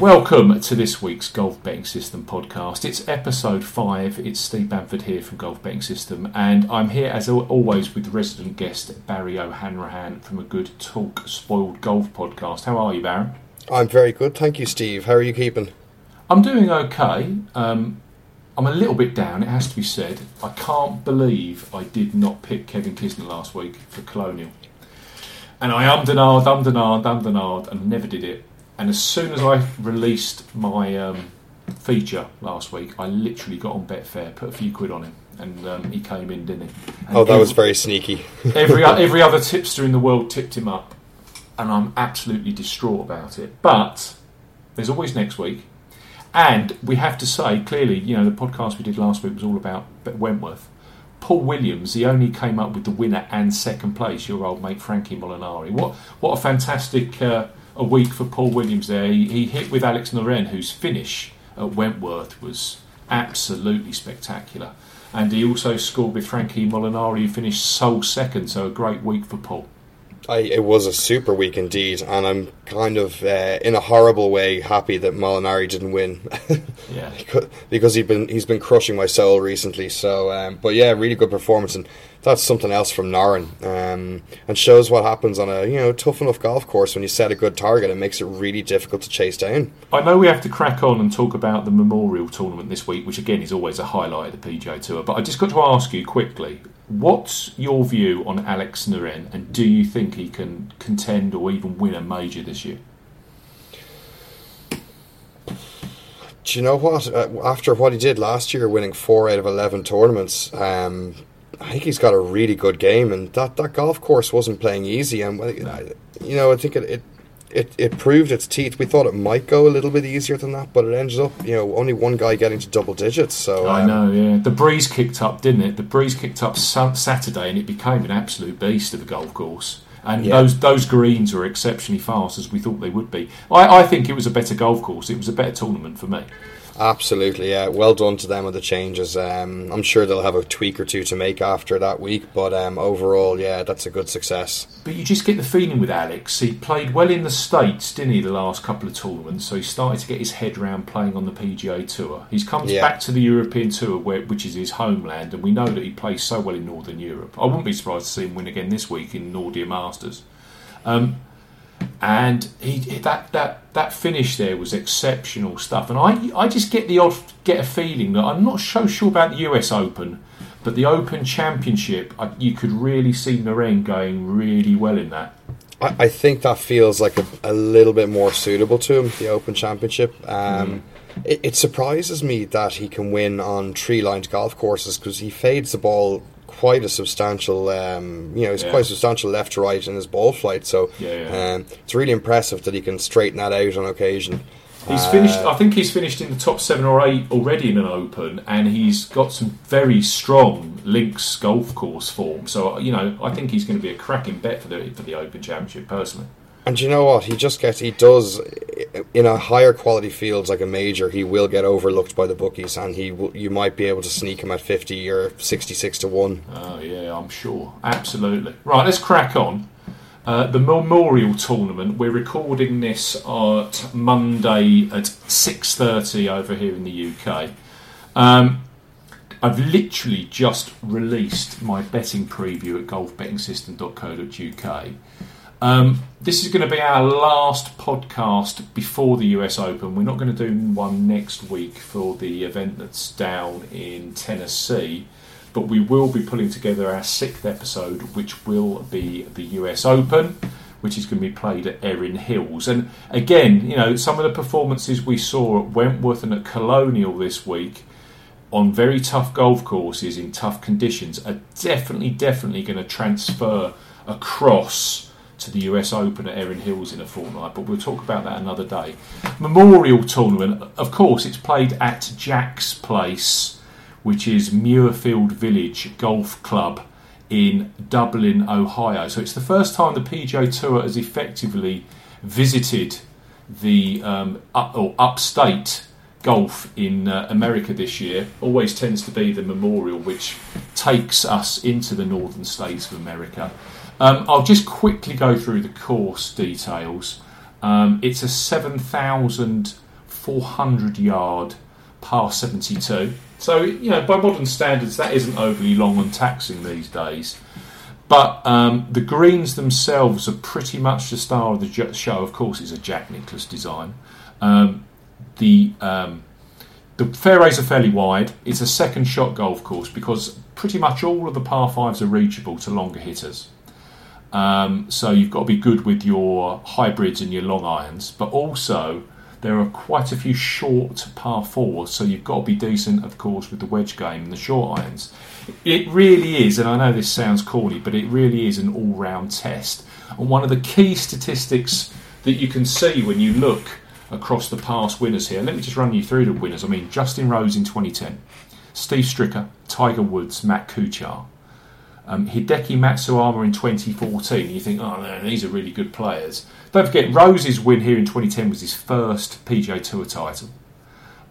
Welcome to this week's Golf Betting System podcast. It's episode five. It's Steve Bamford here from Golf Betting System, and I'm here as always with resident guest Barry O'Hanrahan from a good Talk Spoiled Golf podcast. How are you, Barry? I'm very good, thank you, Steve. How are you keeping? I'm doing okay. Um, I'm a little bit down, it has to be said. I can't believe I did not pick Kevin Kisner last week for Colonial. And I ummed and ahed, ummed and ahed, ummed and ahed, and never did it. And as soon as I released my um, feature last week, I literally got on Betfair, put a few quid on him, and um, he came in, didn't he? And Oh, that every- was very sneaky. every every other tipster in the world tipped him up, and I'm absolutely distraught about it. But there's always next week, and we have to say clearly, you know, the podcast we did last week was all about Wentworth. Paul Williams, he only came up with the winner and second place. Your old mate Frankie Molinari. What what a fantastic uh, a week for Paul Williams there. He, he hit with Alex Noren, whose finish at Wentworth was absolutely spectacular. And he also scored with Frankie Molinari, who finished sole second. So a great week for Paul. I, it was a super week indeed, and I'm kind of, uh, in a horrible way, happy that Molinari didn't win Yeah. because he's been he's been crushing my soul recently. So, um, but yeah, really good performance, and that's something else from Noren, um, and shows what happens on a you know tough enough golf course when you set a good target. It makes it really difficult to chase down. I know we have to crack on and talk about the Memorial Tournament this week, which again is always a highlight of the PGA Tour. But I just got to ask you quickly what's your view on Alex Noren, and do you think he can contend or even win a major this year? Do you know what? Uh, after what he did last year, winning four out of eleven tournaments, um, I think he's got a really good game, and that, that golf course wasn't playing easy. And I- you know, I think it, it it it proved its teeth. We thought it might go a little bit easier than that, but it ended up, you know, only one guy getting to double digits. So I um, know, yeah. The breeze kicked up, didn't it? The breeze kicked up Saturday, and it became an absolute beast of a golf course. And Yeah. those those greens were exceptionally fast, as we thought they would be. I, I think it was a better golf course. It was a better tournament for me. Absolutely, yeah. Well done to them with the changes. Um, I'm sure they'll have a tweak or two to make after that week, but um, overall, yeah, that's a good success. But you just get the feeling with Alex. He played well in the States, didn't he, the last couple of tournaments? So he started to get his head round playing on the PGA Tour. He's come Yeah. back to the European Tour, where, which is his homeland, and we know that he plays so well in Northern Europe. I wouldn't be surprised to see him win again this week in Nordea Masters. Um, and he that that that finish there was exceptional stuff. And I I just get the odd get a feeling that I'm not so sure about the US Open, but the Open Championship, I, you could really see Noren going really well in that. I, I think that feels like a, a little bit more suitable to him, the Open Championship. Um, it, it surprises me that he can win on tree lined golf courses because he fades the ball quite a substantial, um, you know, it's Yeah. quite substantial left to right in his ball flight. So Yeah, yeah. Um, it's really impressive that he can straighten that out on occasion. He's Uh, finished. I think he's finished in the top seven or eight already in an Open, and he's got some very strong links golf course form. So you know, I think he's going to be a cracking bet for the for the Open Championship personally. And you know what? He just gets, he does, in a higher quality fields like a major, he will get overlooked by the bookies and he will, you might be able to sneak him at 50 or 66 to 1. Oh yeah, I'm sure. Absolutely. Right, let's crack on. Uh, the Memorial Tournament. We're recording this at Monday at six thirty over here in the UK. Um, I've literally just released my betting preview at golfbettingsystem.co.uk. Um, this is going to be our last podcast before the US Open. We're not going to do one next week for the event that's down in Tennessee, but we will be pulling together our sixth episode, which will be the US Open, which is going to be played at Erin Hills. And again, you know, some of the performances we saw at Wentworth and at Colonial this week on very tough golf courses in tough conditions are definitely, definitely going to transfer across to the US Open at Erin Hills in a fortnight, but we'll talk about that another day. Memorial Tournament, of course, it's played at Jack's Place, which is Muirfield Village Golf Club in Dublin, Ohio. So it's the first time the PGA Tour has effectively visited the um, up, or upstate golf in uh, America this year. Always tends to be the Memorial, which takes us into the northern states of America. Um, I'll just quickly go through the course details. Um, it's a 7,400 yard par 72. So, you know, by modern standards, that isn't overly long and taxing these days. But um, the greens themselves are pretty much the star of the show. Of course, it's a Jack Nicklaus design. Um, the um, the fairways are fairly wide. It's a second shot golf course because pretty much all of the par fives are reachable to longer hitters. Um, so you've got to be good with your hybrids and your long irons, but also there are quite a few short par fours, so you've got to be decent, of course, with the wedge game and the short irons. It really is, and I know this sounds corny, but it really is an all round test. And one of the key statistics that you can see when you look across the past winners here, let me just run you through the winners. I mean, Justin Rose in 2010, Steve Stricker, Tiger Woods, Matt Kuchar. Um, Hideki Matsuyama in 2014, you think, oh man, these are really good players. Don't forget, Rose's win here in 2010 was his first PGA Tour title.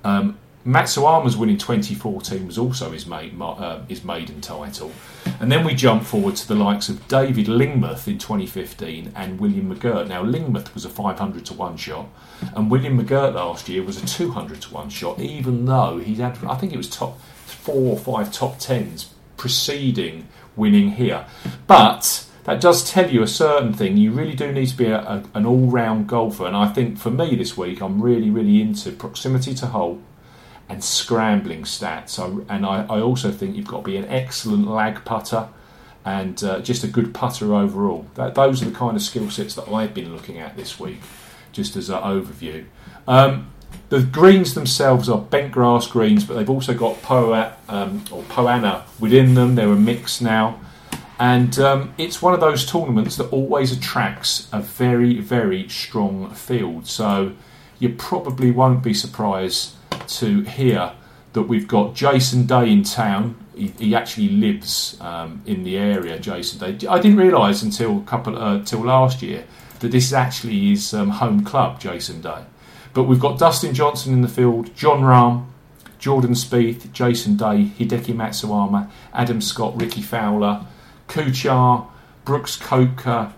Um, Matsuyama's win in 2014 was also his, maiden, uh, his maiden title. And then we jump forward to the likes of David Lingmerth in 2015 and William McGirt. Now, Lingmerth was a 500 to 1 shot, and William McGirt last year was a 200 to 1 shot, even though he had, I think it was top four or five top tens preceding winning here. But that does tell you a certain thing. You really do need to be a, a, an all round golfer. And I think for me this week, I'm really, really into proximity to hole and scrambling stats. I, and I, I, also think you've got to be an excellent lag putter and uh, just a good putter overall. That, those are the kind of skill sets that I've been looking at this week, just as an overview. Um, the greens themselves are bent grass greens, but they've also got Poa, um, or Poa annua within them. They're a mix now. And um, it's one of those tournaments that always attracts a very, very strong field. So you probably won't be surprised to hear that we've got Jason Day in town. He, he actually lives um, in the area, Jason Day. I didn't realise until couple uh, till last year that this is actually his um, home club, Jason Day. But we've got Dustin Johnson in the field, Jon Rahm, Jordan Spieth, Jason Day, Hideki Matsuyama, Adam Scott, Rickie Fowler, Kuchar, Brooks Koepka,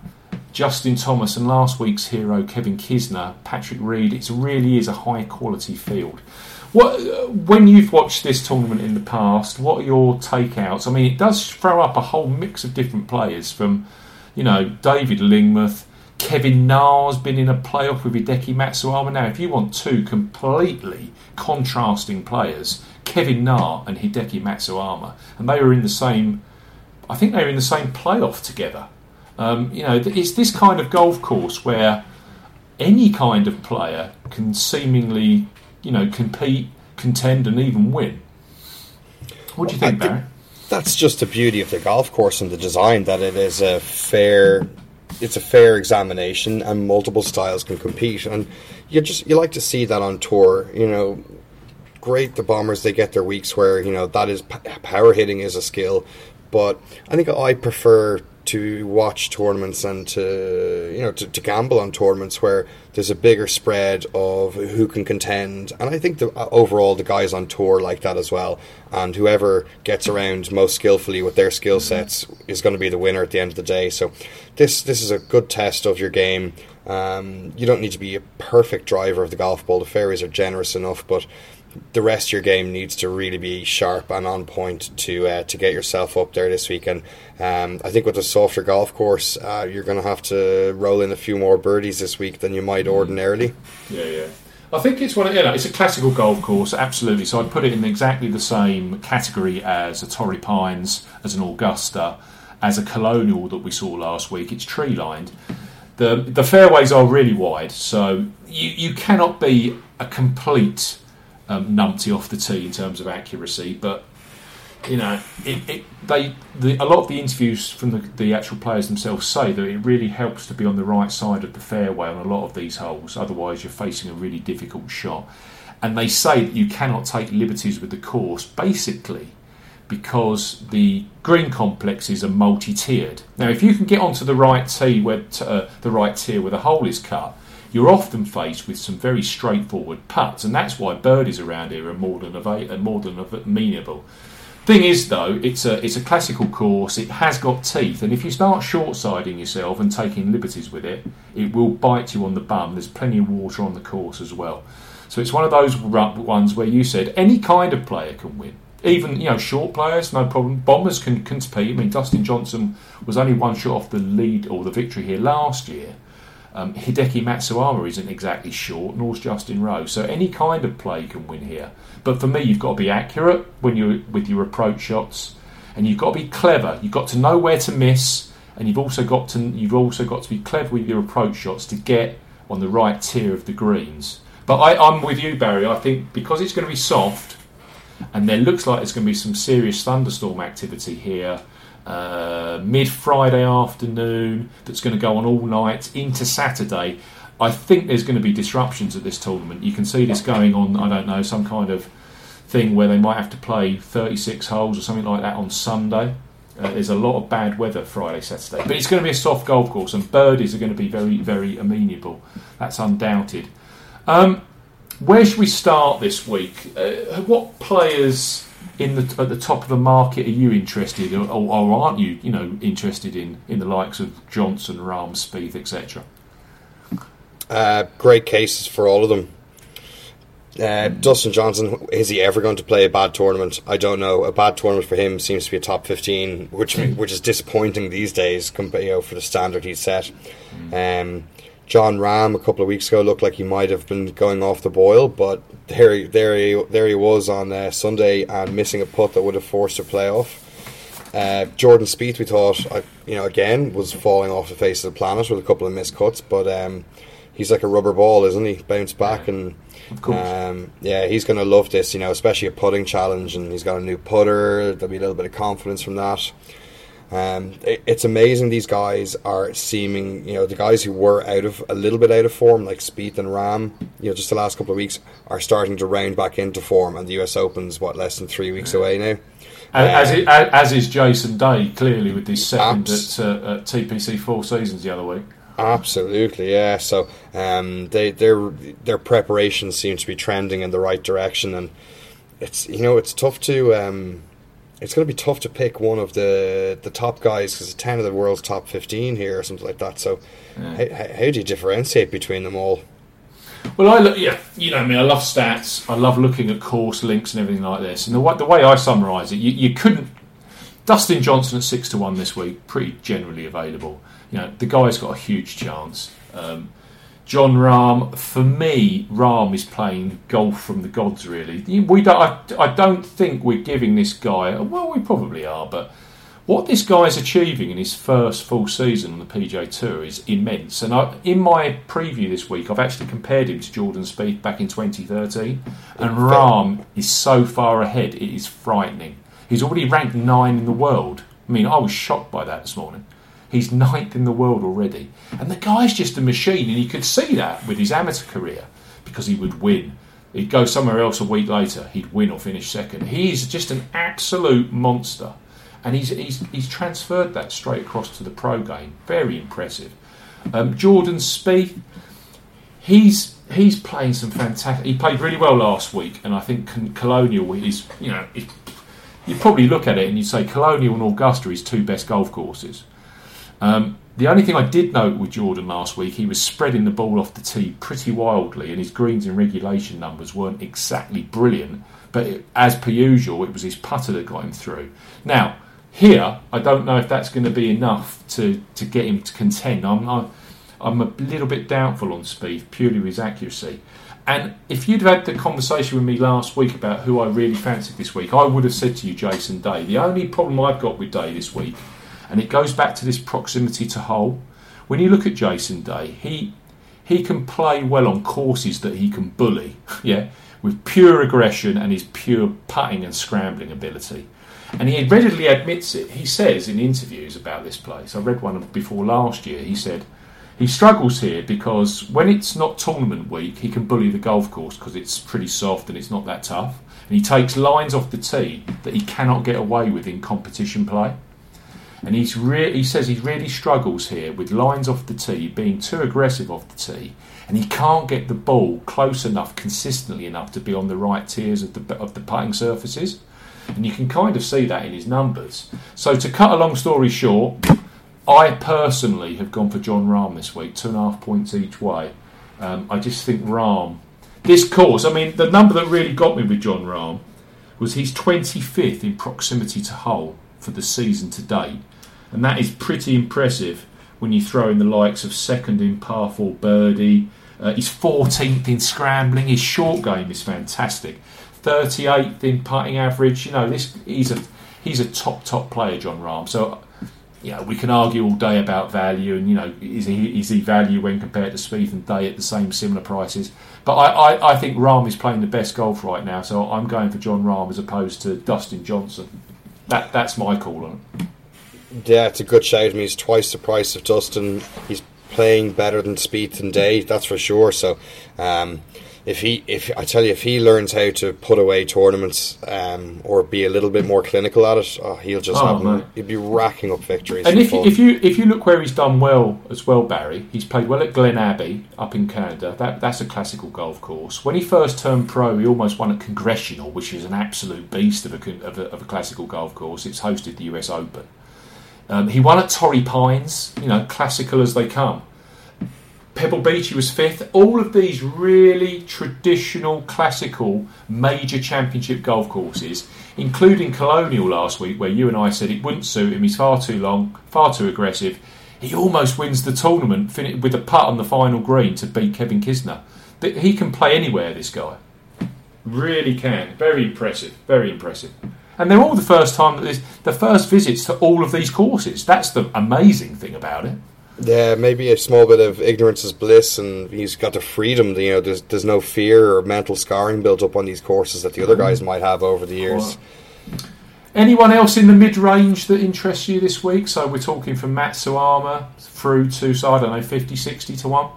Justin Thomas, and last week's hero Kevin Kisner, Patrick Reed. It really is a high quality field. What, when you've watched this tournament in the past, what are your takeouts? I mean, it does throw up a whole mix of different players from, you know, David Lingmerth, Kevin Na's been in a playoff with Hideki Matsuyama. Now, if you want two completely contrasting players, Kevin Na and Hideki Matsuyama, and they were in the same, I think they were in the same playoff together. Um, you know, it's this kind of golf course where any kind of player can seemingly, you know, compete, contend, and even win. What do you think, Barry? That's just the beauty of the golf course and the design that it is a fair it's a fair examination and multiple styles can compete. And you just you like to see that on tour you know. Great the bombers they get their weeks where you know that is power hitting is a skill. But i think i prefer to watch tournaments and to you know to, to, gamble on tournaments where there's a bigger spread of who can contend. And I think the, uh, overall the guys on tour like that as well. And whoever gets around most skillfully with their skill sets is going to be the winner at the end of the day. So this this is a good test of your game. Um, you don't need to be a perfect driver of the golf ball. The fairways are generous enough but the rest of your game needs to really be sharp and on point to uh, to get yourself up there this weekend. Um, I think with a softer golf course, uh, you're going to have to roll in a few more birdies this week than you might mm. ordinarily. Yeah, yeah. I think it's one. Of, you know, it's a classical golf course, absolutely. So I'd put it in exactly the same category as a Torrey Pines, as an Augusta, as a Colonial that we saw last week. It's tree lined. The the fairways are really wide, so you you cannot be a complete um, numpty off the tee in terms of accuracy, but you know, it, it, they the, a lot of the interviews from the, the actual players themselves say that it really helps to be on the right side of the fairway on a lot of these holes. Otherwise, you're facing a really difficult shot. And they say that you cannot take liberties with the course, basically because the green complexes are multi-tiered. Now, if you can get onto the right tee where t- uh, the right tier where the hole is cut, you're often faced with some very straightforward putts, and that's why birdies around here are more than ava- more than amenable. Thing is, though, it's a it's a classical course. It has got teeth, and if you start short siding yourself and taking liberties with it, it will bite you on the bum. There's plenty of water on the course as well. So it's one of those ones where you said any kind of player can win. Even you know short players, no problem. Bombers can compete. I mean, Dustin Johnson was only one shot off the lead or the victory here last year. Um, Hideki Matsuyama isn't exactly short, nor's Justin Rose. So any kind of play can win here. But for me, you've got to be accurate when you with your approach shots, and you've got to be clever. You've got to know where to miss, and you've also got to you've also got to be clever with your approach shots to get on the right tier of the greens. But I, I'm with you, Barry. I think because it's going to be soft, and there looks like there's going to be some serious thunderstorm activity here. Uh, mid Friday afternoon, that's going to go on all night into Saturday. I think there's going to be disruptions at this tournament. You can see this going on, I don't know, some kind of thing where they might have to play 36 holes or something like that on Sunday. Uh, there's a lot of bad weather Friday, Saturday. But it's going to be a soft golf course, and birdies are going to be very, very amenable. That's undoubted. Um, where should we start this week? Uh, what players in the at the top of the market are you interested, or, or aren't you? You know, interested in in the likes of Johnson, Rahm, Spieth, etc. Uh, great cases for all of them. Uh, Dustin Johnson, is he ever going to play a bad tournament? I don't know. A bad tournament for him seems to be a top 15, which which is disappointing these days you know, for the standard he's set. Um, Jon Rahm a couple of weeks ago looked like he might have been going off the boil, but there he, there he, there he was on uh, Sunday and missing a putt that would have forced a playoff. Uh, Jordan Spieth, we thought, uh, you know, again was falling off the face of the planet with a couple of missed cuts, but um, he's like a rubber ball, isn't he? Bounce back and um, yeah, he's going to love this, you know, especially a putting challenge, and he's got a new putter. There'll be a little bit of confidence from that. Um, it, it's amazing these guys are seeming, you know, the guys who were out of a little bit out of form, like Spieth and Rahm, you know, just the last couple of weeks, are starting to round back into form, and the US Open's what less than three weeks away now. As, um, it, as is Jason Day, clearly with his second abs- at, uh, at TPC Four Seasons the other week. Absolutely, yeah. So um, they their their preparations seem to be trending in the right direction, and it's you know it's tough to um, it's going to be tough to pick one of the the top guys because ten of the world's top fifteen here or something like that. So yeah. how, how do you differentiate between them all? Well, I look, yeah, you know, I mean, I love stats. I love looking at course links and everything like this. And the, the way I summarise it, you, you couldn't. Dustin Johnson at six to one this week, pretty generally available you know, the guy's got a huge chance. Um, Jon Rahm, for me, Rahm is playing golf from the gods. Really, we don't. I, I, don't think we're giving this guy. Well, we probably are, but what this guy's achieving in his first full season on the PGA Tour is immense. And I, in my preview this week, I've actually compared him to Jordan Spieth back in 2013, and Rahm is so far ahead. It is frightening. He's already ranked nine in the world. I mean, I was shocked by that this morning. He's ninth in the world already. And the guy's just a machine, and you could see that with his amateur career because he would win. He'd go somewhere else a week later, he'd win or finish second. He's just an absolute monster. And he's, he's, he's transferred that straight across to the pro game. Very impressive. Um, Jordan Spieth, he's he's playing some fantastic. He played really well last week, and I think Colonial is you know you probably look at it and you say Colonial and Augusta is two best golf courses. Um, the only thing I did note with Jordan last week, he was spreading the ball off the tee pretty wildly, and his greens and regulation numbers weren't exactly brilliant. But it, as per usual, it was his putter that got him through. Now, here, I don't know if that's going to be enough to, to get him to contend. I'm, I, I'm a little bit doubtful on Spieth, purely with his accuracy. And if you'd had the conversation with me last week about who I really fancied this week, I would have said to you Jason Day. The only problem I've got with Day this week and it goes back to this proximity to hole. When you look at Jason Day, he he can play well on courses that he can bully, yeah, with pure aggression and his pure putting and scrambling ability. And he readily admits it. He says in interviews about this place, I read one before last year, he said he struggles here because when it's not tournament week, he can bully the golf course because it's pretty soft and it's not that tough. And he takes lines off the tee that he cannot get away with in competition play and he's re- he says he really struggles here with lines off the tee, being too aggressive off the tee, and he can't get the ball close enough, consistently enough to be on the right tiers of the of the putting surfaces, and you can kind of see that in his numbers. So to cut a long story short, I personally have gone for Jon Rahm this week, two and a half points each way. Um, I just think Rahm this course, I mean, the number that really got me with Jon Rahm was he's 25th in proximity to hole for the season to date, and that is pretty impressive when you throw in the likes of second in par four birdie. Uh, he's 14th in scrambling. His short game is fantastic. 38th in putting average. You know, this he's a he's a top top player, Jon Rahm. So, know, we can argue all day about value, and you know, is he is he value when compared to Spieth and Day at the same similar prices? But I, I, I think Rahm is playing the best golf right now, so I'm going for Jon Rahm as opposed to Dustin Johnson. That that's my call on. Yeah, it's a good shout. I mean, he's twice the price of Dustin. He's playing better than Spieth and Day, that's for sure. So, um, if he, if I tell you, if he learns how to put away tournaments um, or be a little bit more clinical at it, oh, he'll just Oh, have, he'll be racking up victories. And if, fun. if you if you look where he's done well as well, Barry, he's played well at Glen Abbey up in Canada. That that's a classical golf course. When he first turned pro, he almost won at Congressional, which is an absolute beast of a of a, of a classical golf course. It's hosted the U.S. Open. Um, he won at Torrey Pines, you know, classical as they come. Pebble Beach, he was fifth. All of these really traditional, classical, major championship golf courses, including Colonial last week, where you and I said it wouldn't suit him. He's far too long, far too aggressive. He almost wins the tournament with a putt on the final green to beat Kevin Kisner. He can play anywhere. This guy really can. Very impressive. Very impressive. And they're all the first time that this, the first visits to all of these courses. That's the amazing thing about it. Yeah, maybe a small bit of ignorance is bliss, and he's got the freedom. You know, there's there's no fear or mental scarring built up on these courses that the other guys might have over the years. Anyone else in the mid range that interests you this week? So we're talking from Matsuyama through to, so I don't know, 50, 60 to 1? Um,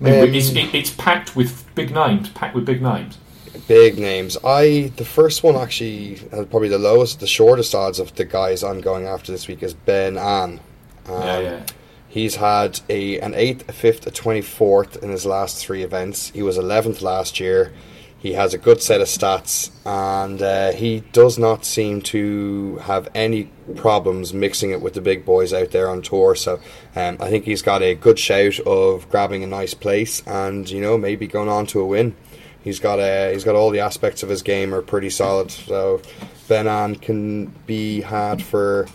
it's, it, it's packed with big names, packed with big names. Big names. I the first one actually uh, probably the lowest, the shortest odds of the guys I'm going after this week is Ben An. Um, yeah, yeah. He's had a an eighth, a fifth, a twenty fourth in his last three events. He was eleventh last year. He has a good set of stats, and uh, he does not seem to have any problems mixing it with the big boys out there on tour. So um, I think he's got a good shout of grabbing a nice place, and you know maybe going on to a win. He's got a, he's got all the aspects of his game are pretty solid. So Ben An can be had for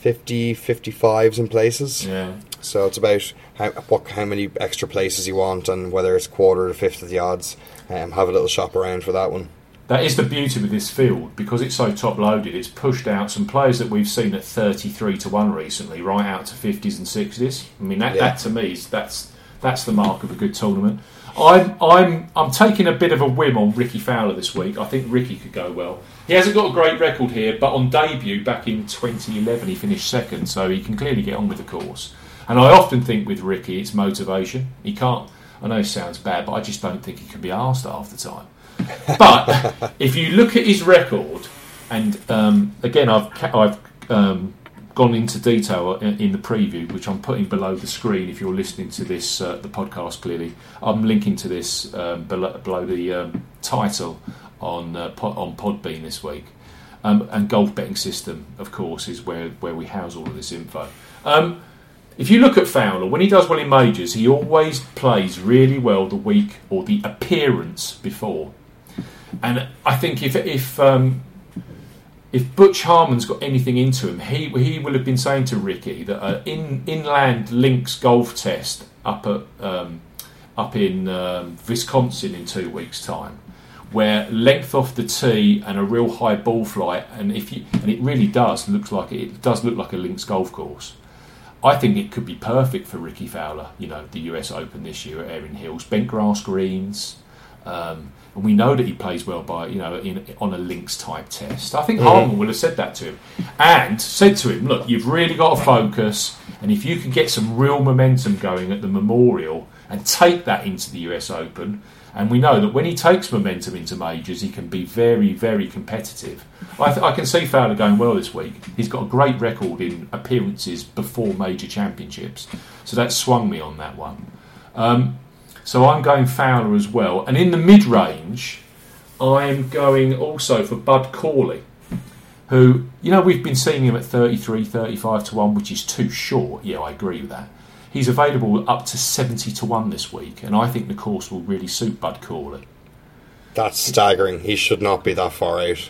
50, 55s in places. Yeah. So it's about how what how many extra places you want and whether it's quarter or fifth of the odds. Um, have a little shop around for that one. That is the beauty with this field because it's so top loaded. It's pushed out some players that we've seen at thirty-three to one recently, right out to fifties and sixties. I mean, that, Yeah. that to me is that's that's the mark of a good tournament. I'm I'm I'm taking a bit of a whim on Rickie Fowler this week. I think Rickie could go well. He hasn't got a great record here, but on debut back in 2011 he finished second, so he can clearly get on with the course. And I often think with Rickie it's motivation. He can't. I know it sounds bad, but I just don't think he can be asked half the time. But if you look at his record, and um, again, I've I've um, gone into detail in, in the preview, which I'm putting below the screen. If you're listening to this, uh, the podcast clearly, I'm linking to this um, below, below the um, title on uh, po- on Podbean this week. Um, and golf betting system, of course, is where where we house all of this info. Um, if you look at Fowler, when he does well in majors, he always plays really well the week or the appearance before. And I think if if um, if Butch Harmon's got anything into him, he he will have been saying to Rickie that uh, in inland links golf test up at um, up in um, Wisconsin in two weeks' time, where length off the tee and a real high ball flight, and if you and it really does looks like it, it does look like a links golf course. I think it could be perfect for Rickie Fowler. You know, the US Open this year at Erin Hills, bent grass greens, um, and we know that he plays well by you know in, on a links type test. I think Harmon will have said that to him and said to him, "Look, you've really got to focus, and if you can get some real momentum going at the Memorial and take that into the US Open." And we know that when he takes momentum into majors, he can be very, very competitive. I, th- I can see Fowler going well this week. He's got a great record in appearances before major championships, so that swung me on that one. Um, so I'm going Fowler as well. And in the mid range, I'm going also for Bud Cauley, who, you know, we've been seeing him at 33, 35 to 1, which is too short. Yeah, I agree with that. He's available up to 70 to 1 this week, and I think the course will really suit Bud Cauley. That's staggering. He should not be that far out.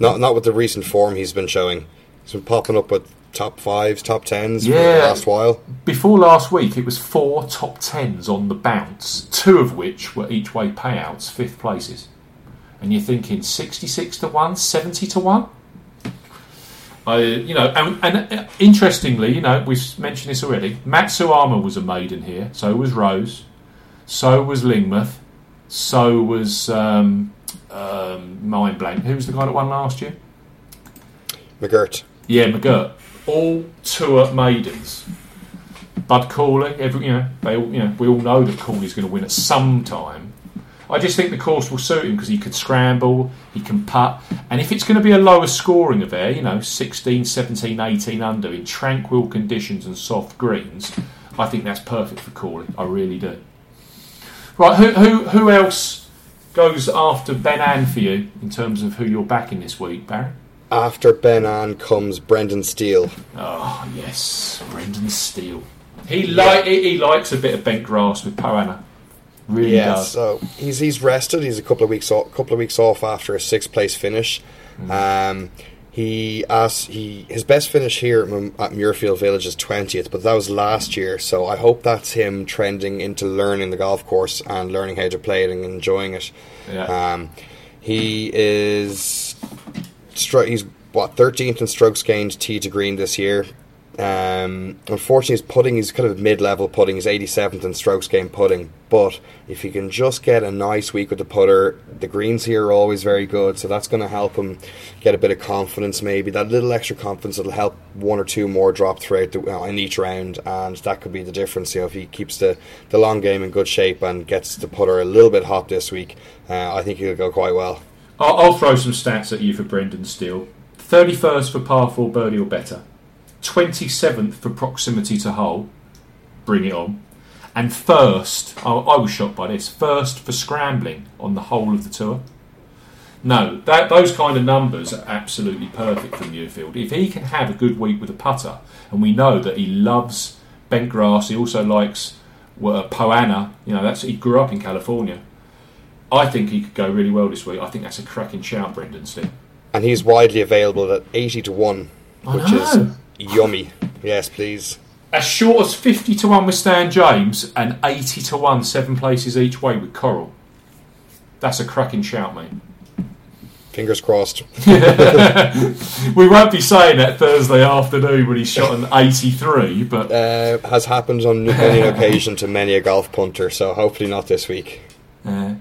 Not not with the recent form he's been showing. He's been popping up with top fives, top tens for the Yeah. last while. Before last week, it was four top tens on the bounce, two of which were each way payouts, fifth places. And you're thinking 66 to 1, 70 to 1? I, you know, and, and uh, interestingly, you know, we've mentioned this already. Matsuyama was a maiden here, so was Rose, so was Lingmerth, so was um, um, Mind Blank. Who was the guy that won last year? McGirt. Yeah, McGirt. All tour maidens. Bud Cauley, every you know, they all you know, we all know that Cauley's going to win at some time. I just think the course will suit him because he could scramble, he can putt, and if it's going to be a lower scoring affair, you know, 16, 17, 18 under in tranquil conditions and soft greens, I think that's perfect for Cauley. I really do. Right, who who who else goes after Ben An for you in terms of who you're backing this week, Barry? After Ben An comes Brendan Steele. Oh yes, Brendan Steele. He like he, he likes a bit of bent grass with Poa annua. Really Yeah, does. so he's he's rested. He's a couple of weeks off, couple of weeks off after a sixth place finish. Um, he asked he his best finish here at, M- at Muirfield Village is twentieth, but that was last year. So I hope that's him trending into learning the golf course and learning how to play it and enjoying it. Yeah. Um, he is he's what thirteenth in strokes gained tee to green this year. Um, unfortunately, his putting is kind of mid-level putting. He's 87th in strokes gained putting. But if he can just get a nice week with the putter, the greens here are always very good, so that's going to help him get a bit of confidence. Maybe that little extra confidence will help one or two more drop throughout the, uh, in each round, and that could be the difference. You know, if he keeps the, the long game in good shape and gets the putter a little bit hot this week, uh, I think he'll go quite well. I'll, I'll throw some stats at you for Brendan Steele. Thirty first for par four birdie or better. Twenty seventh for proximity to hole. Bring it on. And first, I, I was shocked by this. First for scrambling on the whole of the tour. No, that those kind of numbers are absolutely perfect for Muirfield. If he can have a good week with a putter, and we know that he loves bent grass, he also likes well, uh, Poa annua. You know, that's he grew up in California. I think he could go really well this week. I think that's a cracking shout, Brendan Steele. And he's widely available at 80 to 1, which is yummy. Yes, please. As short as 50 to 1 with Stan James and 80 to 1, seven places each way with Coral. That's a cracking shout, mate. Fingers crossed. We won't be saying that Thursday afternoon when he's shot an 83, but Uh, has happened on many an occasion to many a golf punter, so hopefully not this week. uh,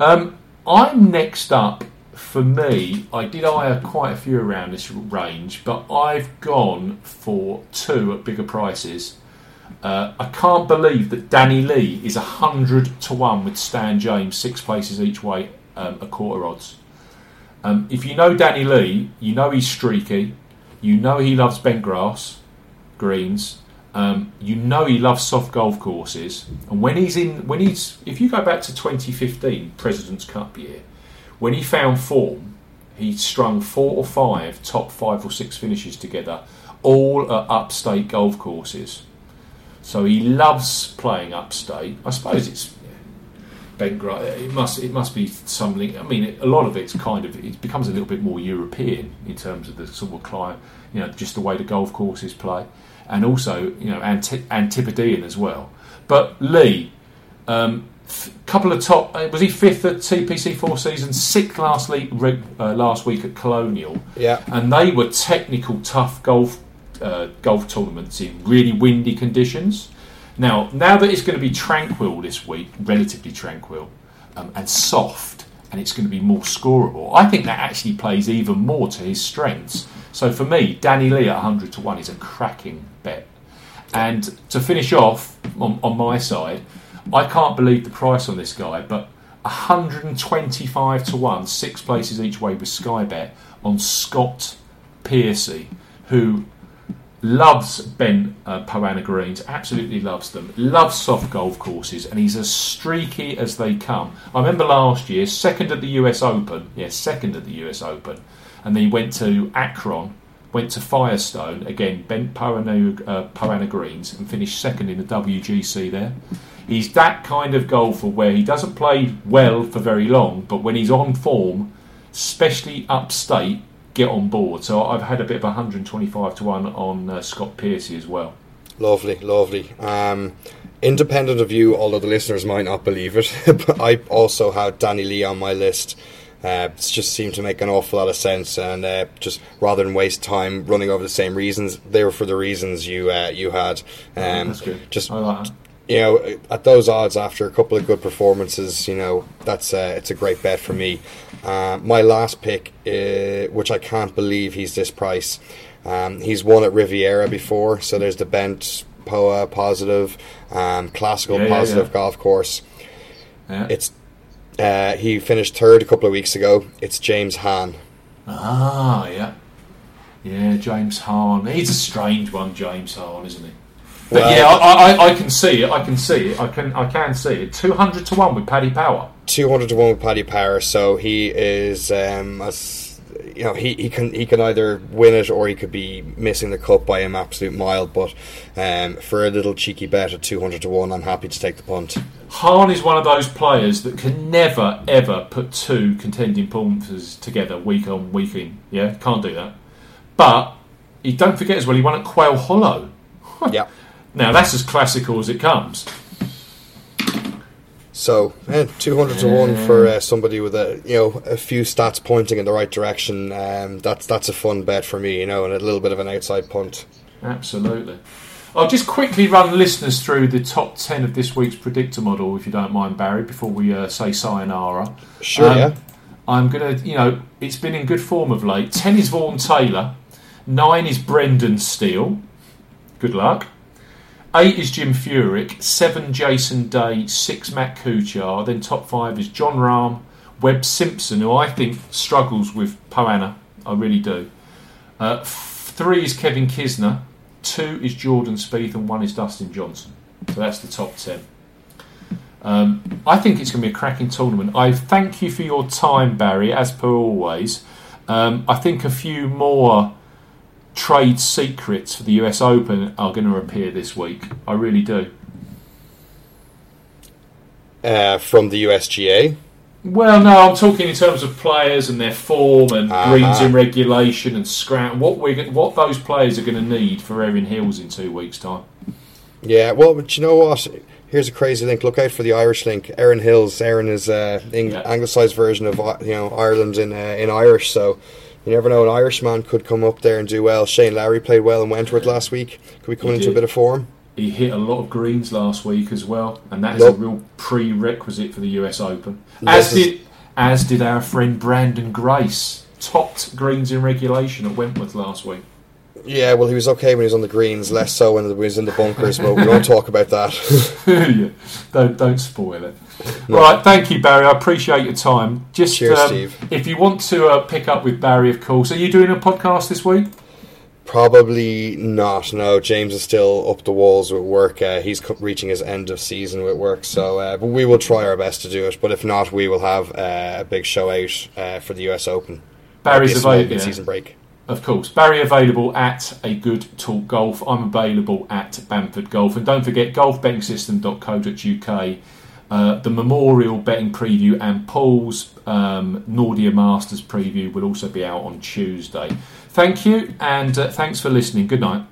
um, I'm next up. For me, I did hire quite a few around this range, but I've gone for two at bigger prices. Uh, I can't believe that Danny Lee is 100 to 1 with Stan James, six places each way, um, a quarter odds. Um, if you know Danny Lee, you know he's streaky, you know he loves bent grass, greens, um, you know he loves soft golf courses, and when he's in, when he's, if you go back to 2015 President's Cup year, when he found form, he strung four or five top five or six finishes together, all at upstate golf courses. So he loves playing upstate. I suppose it's grass. It must it must be something. I mean, a lot of it's kind of it becomes a little bit more European in terms of the sort of climate. You know, just the way the golf courses play, and also you know anti- Antipodean as well. But Lee, um, f- couple of top. uh, Was he fifth at TPC Four Seasons? Sixth last week. Uh, last week at Colonial Yeah. and they were technical, tough golf uh, golf tournaments in really windy conditions. Now, now that it's going to be tranquil this week, relatively tranquil um, and soft, and it's going to be more scoreable, I think that actually plays even more to his strengths. So for me, Danny Lee at 100 to 1 is a cracking bet. And to finish off on, on my side, I can't believe the price on this guy, but 125 to 1, six places each way with Skybet on Scott Piercy, who loves Ben uh, Poa annua Greens, absolutely loves them, loves soft golf courses, and he's as streaky as they come. I remember last year, second at the US Open, yes, second at the US Open, and then he went to Akron went to Firestone again, bent Poa annua, uh, Poa annua Greens, and finished second in the WGC there. He's that kind of golfer where he doesn't play well for very long, but when he's on form, especially upstate, get on board. So I've had a bit of 125 to 1 on uh, Scott Piercy as well. Lovely, lovely. Um, independent of you, although the listeners might not believe it, but I also have Danny Lee on my list. Uh, it just seemed to make an awful lot of sense, and uh, just rather than waste time running over the same reasons, they were for the reasons you uh, you had. Um, that's good. Just like you know, at those odds, after a couple of good performances, you know, that's uh, it's a great bet for me. Uh, my last pick, uh, which I can't believe he's this price. Um, he's won at Riviera before, so there's the bent Poa positive, um, classical Yeah, yeah, positive yeah. golf course. Yeah. It's uh, he finished third a couple of weeks ago. It's James Hahn. Ah, yeah. Yeah, James Hahn. He's a strange one, James Hahn, isn't he? But Well- yeah, I, I, I can see it. I can see it. I can I can see it. Two hundred to one with Paddy Power. 200 to 1 with Paddy Power, so he is um, as you know he, he can he can either win it or he could be missing the cup by an absolute mile but um, for a little cheeky bet at 200 to 1 I'm happy to take the punt Hahn is one of those players that can never ever put two contending performances together week on week in. Yeah, can't do that. But he don't forget as well. He won at Quail Hollow. yeah Now that's as classical as it comes. So yeah, 200 to 1 for uh, somebody with a you know a few stats pointing in the right direction um, that's that's a fun bet for me you know and a little bit of an outside punt Absolutely. I'll just quickly run listeners through the top 10 of this week's predictor model, if you don't mind, Barry, before we uh, say sayonara. sure Um, yeah I'm going to, you know, it's been in good form of late. 10 is Vaughan Taylor. 9 is Brendan Steele. Good luck. 8 is Jim Furyk. 7 Jason Day. 6 Matt Kuchar. Then top 5 is Jon Rahm. Webb Simpson, who I think struggles with Poa annua. I really do. Uh, 3 is Kevin Kisner. 2 is Jordan Spieth. And 1 is Dustin Johnson. So that's the top 10. Um, I think it's going to be a cracking tournament. I thank you for your time, Barry, as per always. Um, I think a few more trade secrets for the US Open are going to appear this week. I really do. uh, from the USGA Well, no, I'm talking in terms of players and their form and Ah. greens in regulation and scram. What we what those players are going to need for Erin Hills in two weeks' time. Yeah, well, but you know what? Here's a crazy link. Look out for the Irish link. Erin Hills. Erin is uh, Eng- Yeah. anglicised version of uh, you know Ireland in uh, in Irish. So you never know. An Irishman could come up there and do well. Shane Lowry played well in Wentworth last week. Could we come He into a bit of form. He hit a lot of greens last week as well, and that is Nope. a real prerequisite for the US Open. As is- did as did our friend Branden Grace, topped greens in regulation at Wentworth last week. Yeah, well, he was okay when he was on the greens. Less so when he was in the bunkers. but we won't talk about that. yeah, don't don't spoil it. Right, thank you, Barry. I appreciate your time. Just Cheers, um, Steve. if you want to uh, pick up with Barry, of course. Are you doing a podcast this week? Probably not. No, James is still up the walls with work. Uh, he's reaching his end of season with work, so uh, but we will try our best to do it. But if not, we will have uh, a big show out uh, for the US Open. Barry's Maybe a small available. mid-season break. Of course, Barry available at a good talk golf. I'm available at Bamford Golf, and don't forget golfbettingsystem.co.uk. Uh, the Memorial betting preview and Paul's um, Nordea Masters preview will also be out on Tuesday. Thank you, and uh, thanks for listening. Good night.